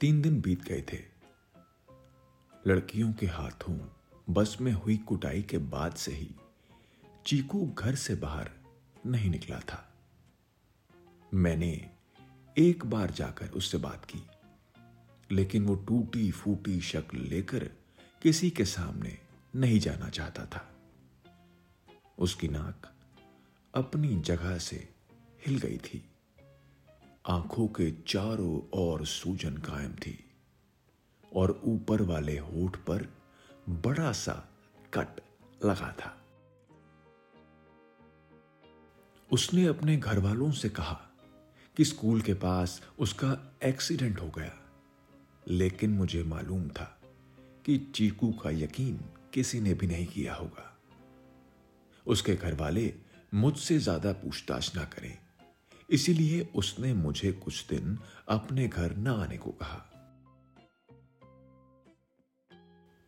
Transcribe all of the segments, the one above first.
तीन दिन बीत गए थे। लड़कियों के हाथों बस में हुई कुटाई के बाद से ही चीकू घर से बाहर नहीं निकला था। मैंने एक बार जाकर उससे बात की, लेकिन वो टूटी फूटी शक्ल लेकर किसी के सामने नहीं जाना चाहता था। उसकी नाक अपनी जगह से हिल गई थी। आँखों के चारों ओर सूजन कायम थी और ऊपर वाले होठ पर बड़ा सा कट लगा था। उसने अपने घर वालों से कहा कि स्कूल के पास उसका एक्सीडेंट हो गया, लेकिन मुझे मालूम था कि चीकू का यकीन किसी ने भी नहीं किया होगा। उसके घर वाले मुझसे ज़्यादा पूछताछ ना करें। इसीलिए उसने मुझे कुछ दिन अपने घर न आने को कहा।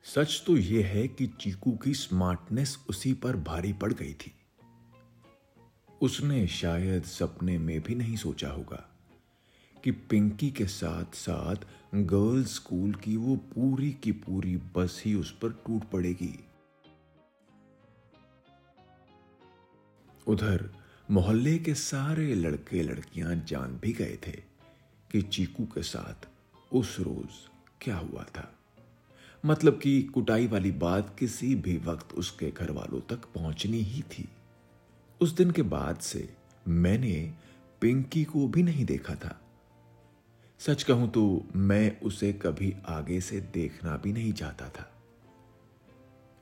सच तो यह है कि चीकू की स्मार्टनेस उसी पर भारी पड़ गई थी। उसने शायद सपने में भी नहीं सोचा होगा कि पिंकी के साथ साथ गर्ल्स स्कूल की वो पूरी की पूरी बस ही उस पर टूट पड़ेगी। उधर मोहल्ले के सारे लड़के लड़कियाँ जान भी गए थे कि चीकू के साथ उस रोज क्या हुआ था। मतलब कि कुटाई वाली बात किसी भी वक्त उसके घर वालों तक पहुंचनी ही थी। उस दिन के बाद से मैंने पिंकी को भी नहीं देखा था। सच कहूँ तो मैं उसे कभी आगे से देखना भी नहीं चाहता था।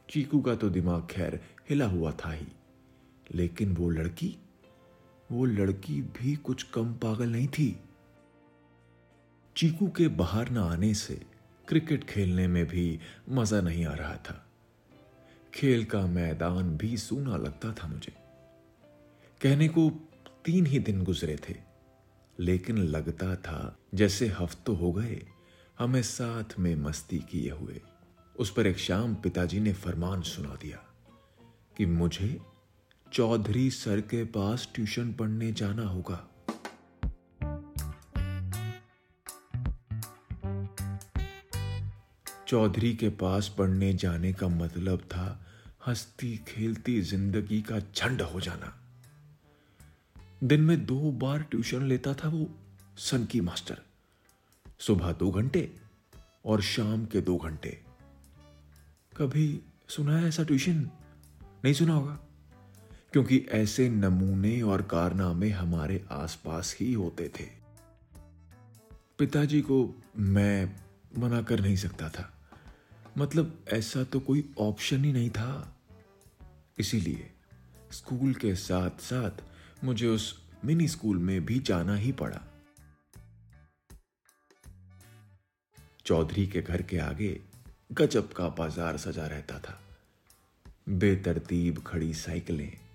चीकू का तो दिमाग खैर हिला हुआ था ही, लेकिन वो लड़की वो लड़की भी कुछ कम पागल नहीं थी। चीकू के बाहर न आने से क्रिकेट खेलने में भी मज़ा नहीं आ रहा था। खेल का मैदान भी सूना लगता था मुझे। कहने को तीन ही दिन गुजरे थे, लेकिन लगता था जैसे हफ्तों हो गए, हमें साथ में मस्ती किए हुए। उस पर एक शाम पिताजी ने फरमान सुना दिया कि मुझे चौधरी सर के पास ट्यूशन पढ़ने जाना होगा। चौधरी के पास पढ़ने जाने का मतलब था हंसती खेलती ज़िंदगी का झंड हो जाना। दिन में दो बार ट्यूशन लेता था वो सन की मास्टर। सुबह दो घंटे और शाम के दो घंटे। कभी सुना है ऐसा ट्यूशन? नहीं सुना होगा? क्योंकि ऐसे नमूने और कारनामे हमारे आसपास ही होते थे। पिताजी को मैं मना कर नहीं सकता था। मतलब ऐसा तो कोई ऑप्शन ही नहीं था। इसीलिए स्कूल के साथ साथ मुझे उस मिनी स्कूल में भी जाना ही पड़ा। चौधरी के घर के आगे गजब का बाज़ार सजा रहता था। बेतरतीब खड़ी साइकिलें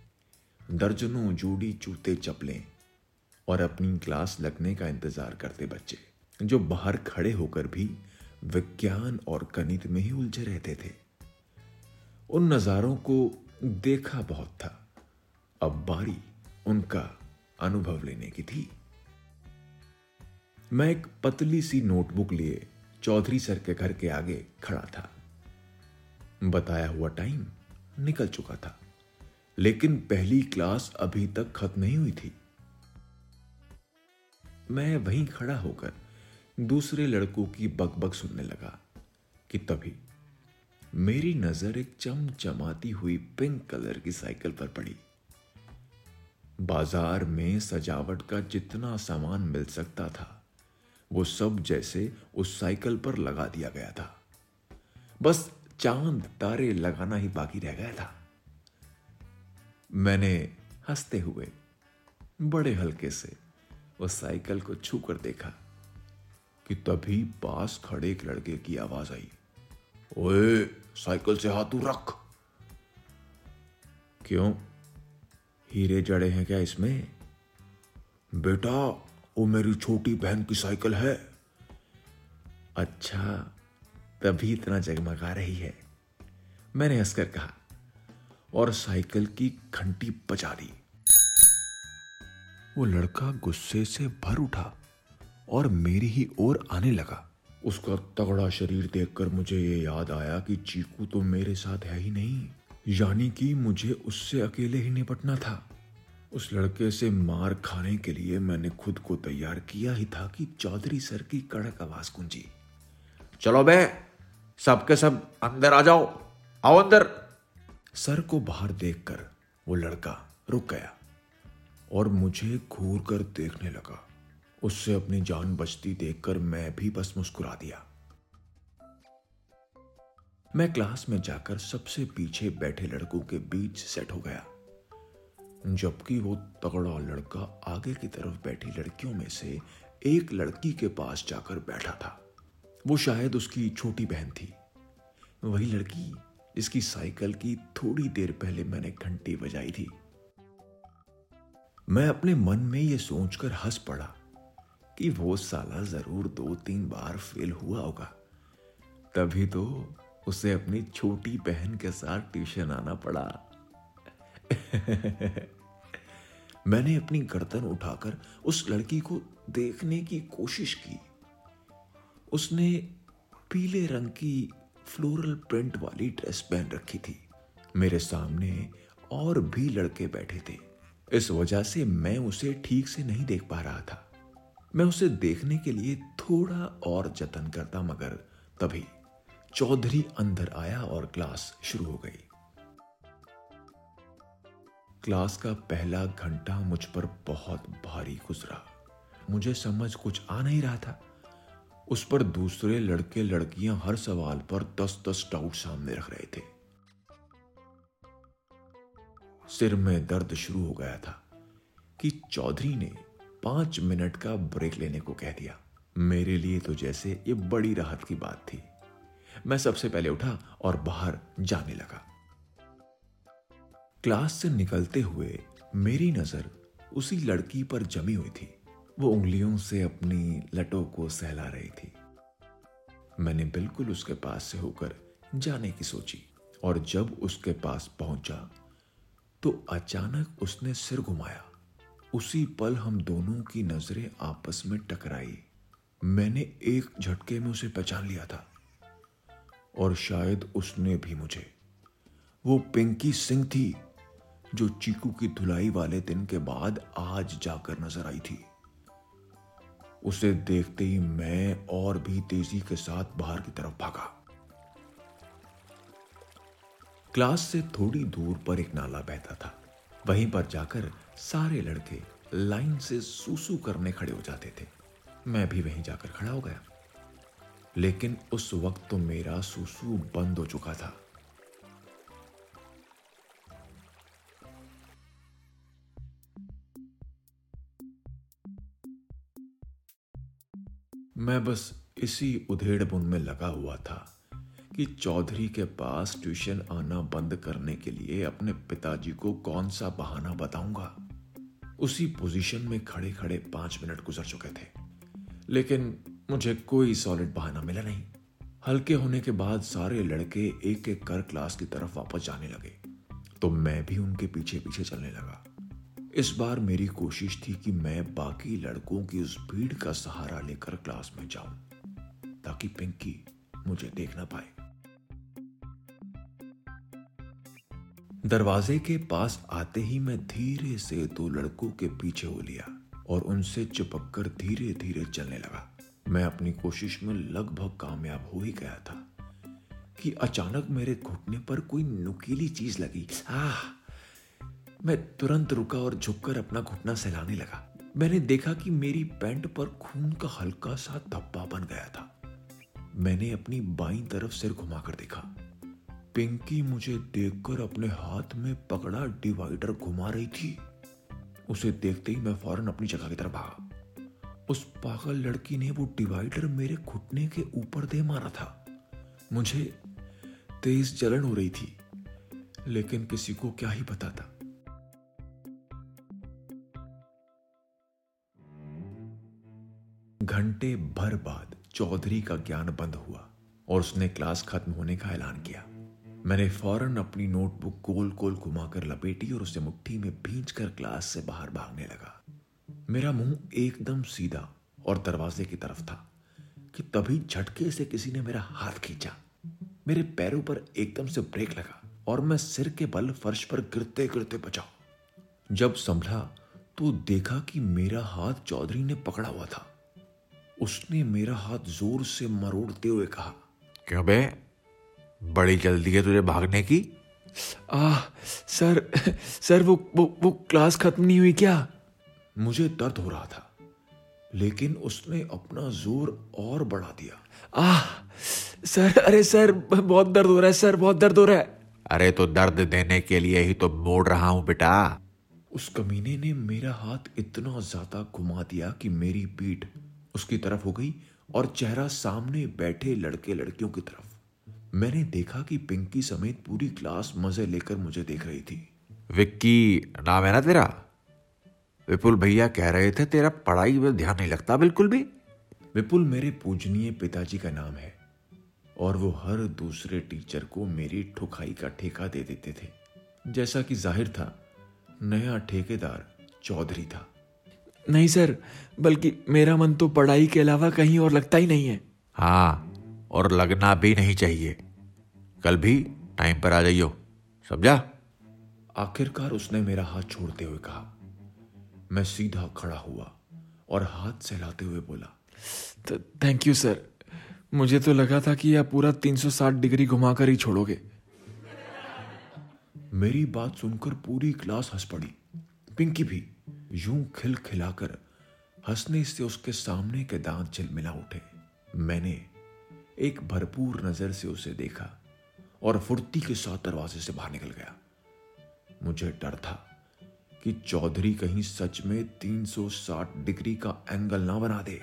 दर्जनों जोड़ी जूते चपलें और अपनी क्लास लगने का इंतज़ार करते बच्चे, जो बाहर खड़े होकर भी विज्ञान और गणित में ही उलझे रहते थे। उन नजारों को देखा बहुत था। अब बारी उनका अनुभव लेने की थी। मैं एक पतली सी नोटबुक लिए चौधरी सर के घर के आगे खड़ा था। बताया हुआ टाइम निकल चुका था। लेकिन पहली क्लास अभी तक खत्म नहीं हुई थी। मैं वहीं खड़ा होकर दूसरे लड़कों की बकबक सुनने लगा कि तभी मेरी नज़र एक चमचमाती हुई पिंक कलर की साइकिल पर पड़ी। बाज़ार में सजावट का जितना सामान मिल सकता था, वो सब जैसे उस साइकिल पर लगा दिया गया था। बस चाँद तारे लगाना ही बाकी रह गया था। मैंने हँसते हुए, बड़े हल्के से, उस साइकिल को छू कर देखा कि तभी पास खड़े एक लड़के की आवाज़ आई। ओए, साइकिल से हाथ रख। क्यों? हीरे जड़े हैं क्या इसमें? बेटा वो मेरी छोटी बहन की साइकिल है। अच्छा तभी इतना जगमगा रही है। मैंने हंसकर कहा और साइकिल की घंटी बजा दी वो लड़का गुस्से से भर उठा और मेरी ही ओर आने लगा। उसका तगड़ा शरीर देखकर मुझे ये याद आया कि चीकू तो मेरे साथ है ही नहीं, यानी कि मुझे उससे अकेले ही निपटना था। उस लड़के से मार खाने के लिए मैंने खुद को तैयार किया ही था कि चौधरी सर की कड़क आवाज़ गूंजी। चलो बे, सबके सब अंदर आ जाओ। आओ अंदर। सर को बाहर देखकर वो लड़का रुक गया और मुझे घूर कर देखने लगा। उससे अपनी जान बचती देखकर मैं भी बस मुस्कुरा दिया। मैं क्लास में जाकर सबसे पीछे बैठे लड़कों के बीच सेट हो गया, जबकि वो तगड़ा लड़का आगे की तरफ़ बैठी लड़कियों में से एक लड़की के पास जाकर बैठा था। वो शायद उसकी छोटी बहन थी। वही लड़की जिसकी साइकिल की थोड़ी देर पहले मैंने घंटी बजाई थी। मैं अपने मन में यह सोचकर हंस पड़ा कि वो साला ज़रूर दो तीन बार फेल हुआ होगा। तभी तो उसे अपनी छोटी बहन के साथ ट्यूशन आना पड़ा। मैंने अपनी गर्दन उठाकर उस लड़की को देखने की कोशिश की। उसने पीले रंग की फ्लोरल प्रिंट वाली ड्रेस पहन रखी थी। मेरे सामने और भी लड़के बैठे थे। इस वजह से मैं उसे ठीक से नहीं देख पा रहा था। मैं उसे देखने के लिए थोड़ा और जतन करता, मगर तभी चौधरी अंदर आया और क्लास शुरू हो गई। क्लास का पहला घंटा मुझ पर बहुत भारी गुजरा। मुझे समझ कुछ आ नहीं रहा था उस पर दूसरे लड़के लड़कियाँ हर सवाल पर दस दस डाउट सामने रख रहे थे। सिर में दर्द शुरू हो गया था कि चौधरी ने पाँच मिनट का ब्रेक लेने को कह दिया। मेरे लिए तो जैसे ये बड़ी राहत की बात थी। मैं सबसे पहले उठा और बाहर जाने लगा। क्लास से निकलते हुए मेरी नज़र उसी लड़की पर जमी हुई थी। वो उंगलियों से अपनी लटों को सहला रही थी। मैंने बिल्कुल उसके पास से होकर जाने की सोची और जब उसके पास पहुँचा तो अचानक उसने सिर घुमाया। उसी पल हम दोनों की नज़रें आपस में टकराई। मैंने एक झटके में उसे पहचान लिया था और शायद उसने भी मुझे। वो पिंकी सिंह थी, जो चीकू की धुलाई वाले दिन के बाद आज जाकर नज़र आई थी। उसे देखते ही मैं और भी तेज़ी के साथ बाहर की तरफ़ भागा। क्लास से थोड़ी दूर पर एक नाला बहता था। वहीं पर जाकर सारे लड़के लाइन से सूसू करने खड़े हो जाते थे। मैं भी वहीं जाकर खड़ा हो गया। लेकिन उस वक्त तो मेरा सूसू बंद हो चुका था। मैं बस इसी उधेड़ बुन में लगा हुआ था कि चौधरी के पास ट्यूशन आना बंद करने के लिए अपने पिताजी को कौन सा बहाना बताऊँगा। उसी पोजीशन में खड़े खड़े पाँच मिनट गुजर चुके थे, लेकिन मुझे कोई सॉलिड बहाना मिला नहीं। हल्के होने के बाद सारे लड़के एक एक कर क्लास की तरफ़ वापस जाने लगे तो मैं भी उनके पीछे पीछे चलने लगा। इस बार मेरी कोशिश थी कि मैं बाकी लड़कों की उस भीड़ का सहारा लेकर क्लास में जाऊँ, ताकि पिंकी मुझे देख ना पाए। दरवाजे के पास आते ही मैं धीरे से दो लड़कों के पीछे हो लिया और उनसे चिपक कर धीरे धीरे चलने लगा। मैं अपनी कोशिश में लगभग कामयाब हो ही गया था कि अचानक मेरे घुटने पर कोई नुकीली चीज़ लगी। आह! मैं तुरंत रुका और झुककर अपना घुटना सहलाने लगा। मैंने देखा कि मेरी पैंट पर खून का हल्का सा धब्बा बन गया था। मैंने अपनी बाई तरफ़ सिर घुमाकर देखा। पिंकी मुझे देखकर अपने हाथ में पकड़ा, डिवाइडर घुमा रही थी। उसे देखते ही मैं फ़ौरन अपनी जगह की तरफ़ भागा। उस पागल लड़की ने वो डिवाइडर मेरे घुटने के ऊपर दे मारा था। मुझे तेज जलन हो रही थी, लेकिन किसी को क्या ही पता था। घंटे भर बाद चौधरी का ज्ञान बंद हुआ और उसने क्लास खत्म होने का ऐलान किया। मैंने फ़ौरन अपनी नोटबुक गोल गोल घुमाकर लपेटी और उसे मुट्ठी में भींच कर क्लास से बाहर भागने लगा। मेरा मुँह एकदम सीधा और दरवाजे की तरफ़ था कि तभी झटके से किसी ने मेरा हाथ खींचा। मेरे पैरों पर एकदम से ब्रेक लगा और मैं सिर के बल फर्श पर गिरते गिरते बचा। जब संभला तो देखा कि मेरा हाथ चौधरी ने पकड़ा हुआ था। उसने मेरा हाथ ज़ोर से मरोड़ते हुए कहा क्यों बे? बड़ी जल्दी है तुझे भागने की। आ सर सर वो वो वो क्लास खत्म नहीं हुई क्या? मुझे दर्द हो रहा था लेकिन उसने अपना ज़ोर और बढ़ा दिया। आ सर अरे सर बहुत दर्द हो रहा है सर बहुत दर्द हो रहा है। अरे तो दर्द देने के लिए ही तो मोड़ रहा हूँ बेटा। उस कमीने ने मेरा हाथ इतना ज़्यादा घुमा दिया कि मेरी पीठ उसकी तरफ़ हो गई और चेहरा सामने बैठे लड़के लड़कियों की तरफ़। मैंने देखा कि पिंकी समेत पूरी क्लास मज़े लेकर मुझे देख रही थी। विक्की नाम है ना तेरा? विपुल भैया कह रहे थे तेरा पढ़ाई में ध्यान नहीं लगता बिल्कुल भी? विपुल मेरे पूजनीय पिताजी का नाम है और वो हर दूसरे टीचर को मेरी ठुकाई का ठेका दे देते थे। जैसा कि ज़ाहिर था नया ठेकेदार चौधरी था। नहीं सर बल्कि मेरा मन तो पढ़ाई के अलावा कहीं और लगता ही नहीं है। हाँ और लगना भी नहीं चाहिए। कल भी टाइम पर आ जाइयो समझा? आखिरकार उसने मेरा हाथ छोड़ते हुए कहा। मैं सीधा खड़ा हुआ और हाथ सहलाते हुए बोला थैंक यू सर मुझे तो लगा था कि आप पूरा 360 डिग्री घुमाकर ही छोड़ोगे। मेरी बात सुनकर पूरी क्लास हंस पड़ी। पिंकी भी यूँ खिल खिलाकर हंसने से उसके सामने के दांत झिलमिला उठे। मैंने एक भरपूर नज़र से उसे देखा और फुर्ती के साथ दरवाजे से बाहर निकल गया। मुझे डर था कि चौधरी कहीं सच में 360 डिग्री का एंगल ना बना दे।